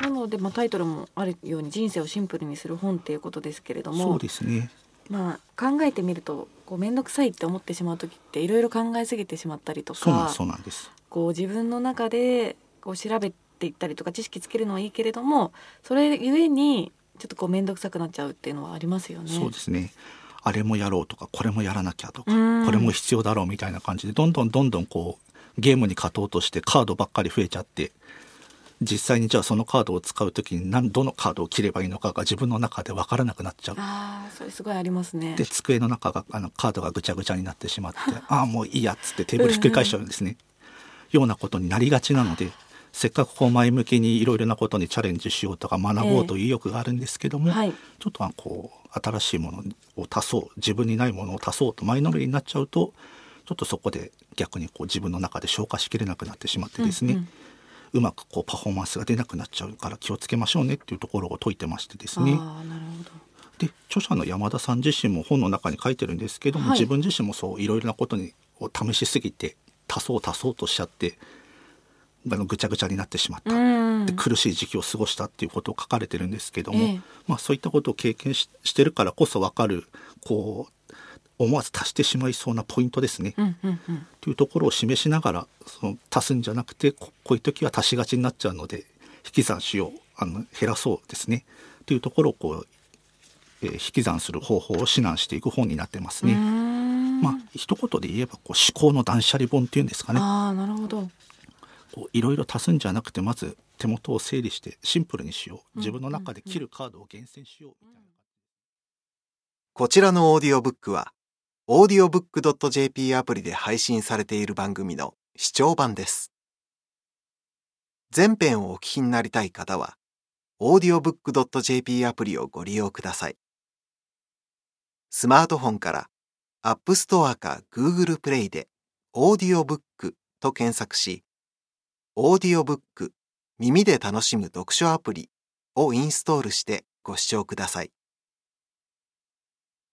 なので、まあ、タイトルもあるように人生をシンプルにする本っていうことですけれどもそうですね。まあ、考えてみるとこう面倒くさいって思ってしまう時っていろいろ考えすぎてしまったりとかそうなんですこう自分の中でこう調べていったりとか知識つけるのはいいけれどもそれゆえにちょっとこう面倒くさくなっちゃうっていうのはありますよね。そうですね。あれもやろうとかこれもやらなきゃとかうん。これも必要だろうみたいな感じでどんどんどんどんこうゲームに勝とうとしてカードばっかり増えちゃって実際にじゃあそのカードを使う時に何どのカードを切ればいいのかが自分の中で分からなくなっちゃう。ああそれすごいありますね。で机の中があのカードがぐちゃぐちゃになってしまってああもういいやっつってテーブルひっくり返しちゃうんですね。ようなことになりがちなのでせっかくこう前向きにいろいろなことにチャレンジしようとか学ぼうという意欲があるんですけども、はいちょっとはこう新しいものを足そう自分にないものを足そうとマイノリになっちゃうとちょっとそこで逆にこう自分の中で消化しきれなくなってしまってですね、ううんうんまくこうパフォーマンスが出なくなっちゃうから気をつけましょうねっていうところを説いてましてですね。ああなるほど。で著者の山田さん自身も本の中に書いてるんですけども、はい自分自身もそういろいろなことにを試しすぎて足そう足そうとしちゃってあのぐちゃぐちゃになってしまった、うんで苦しい時期を過ごしたっていうことを書かれてるんですけども、ええまあ、そういったことを経験ししてるからこそ分かるこう思わず足してしまいそうなポイントですね、うんうんうん。というところを示しながらその足すんじゃなくてここういう時は足しがちになっちゃうので引き算しようあの減らそうですねというところをこう、えー引き算する方法を指南していく本になってますね。んまあ一言で言えばこう思考の断捨離本っていうんですかねああなるほど。こういろいろ足すんじゃなくてまず手元を整理してシンプルにしよう自分の中で切るカードを厳選しようみたいな。こちらのオーディオブックは、audiobook.jp アプリで配信されている番組の視聴版です。全編をお聞きになりたい方は、audiobook.jp アプリをご利用ください。スマートフォンから App Store か Google Play で audiobook と検索し、audiobook 耳で楽しむ読書アプリをインストールしてご視聴ください。